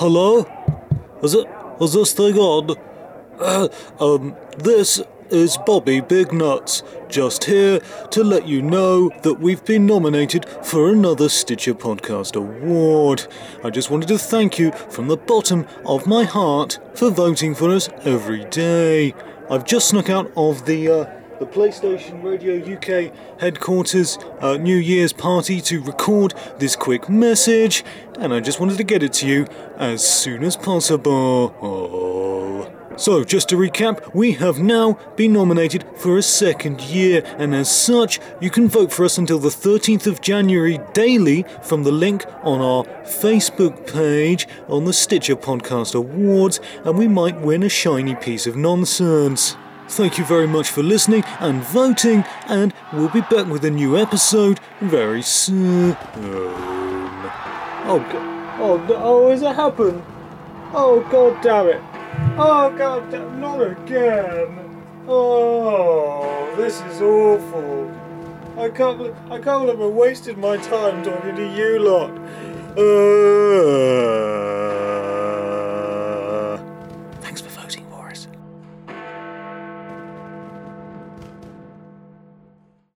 Hello? Is it? Is this thing on? Uh, um, this is Bobby Bignuts, just here to let you know that we've been nominated for another Stitcher Podcast Award. I just wanted to thank you from the bottom of my heart for voting for us every day. I've just snuck out of the uh, the PlayStation Radio UK headquarters uh, New Year's party to record this quick message, and I just wanted to get it to you as soon as possible. Oh. So, just to recap, we have now been nominated for a second year, and as such, you can vote for us until the 13th of January daily from the link on our Facebook page on the Stitcher Podcast Awards, and we might win a shiny piece of nonsense. Thank you very much for listening and voting, and we'll be back with a new episode very soon. Oh, God. Oh, no- oh, has it happened? Oh, God damn it. Oh, God damn, not again. Oh, this is awful. I can't, I can't believe I wasted my time talking to you lot. Uh...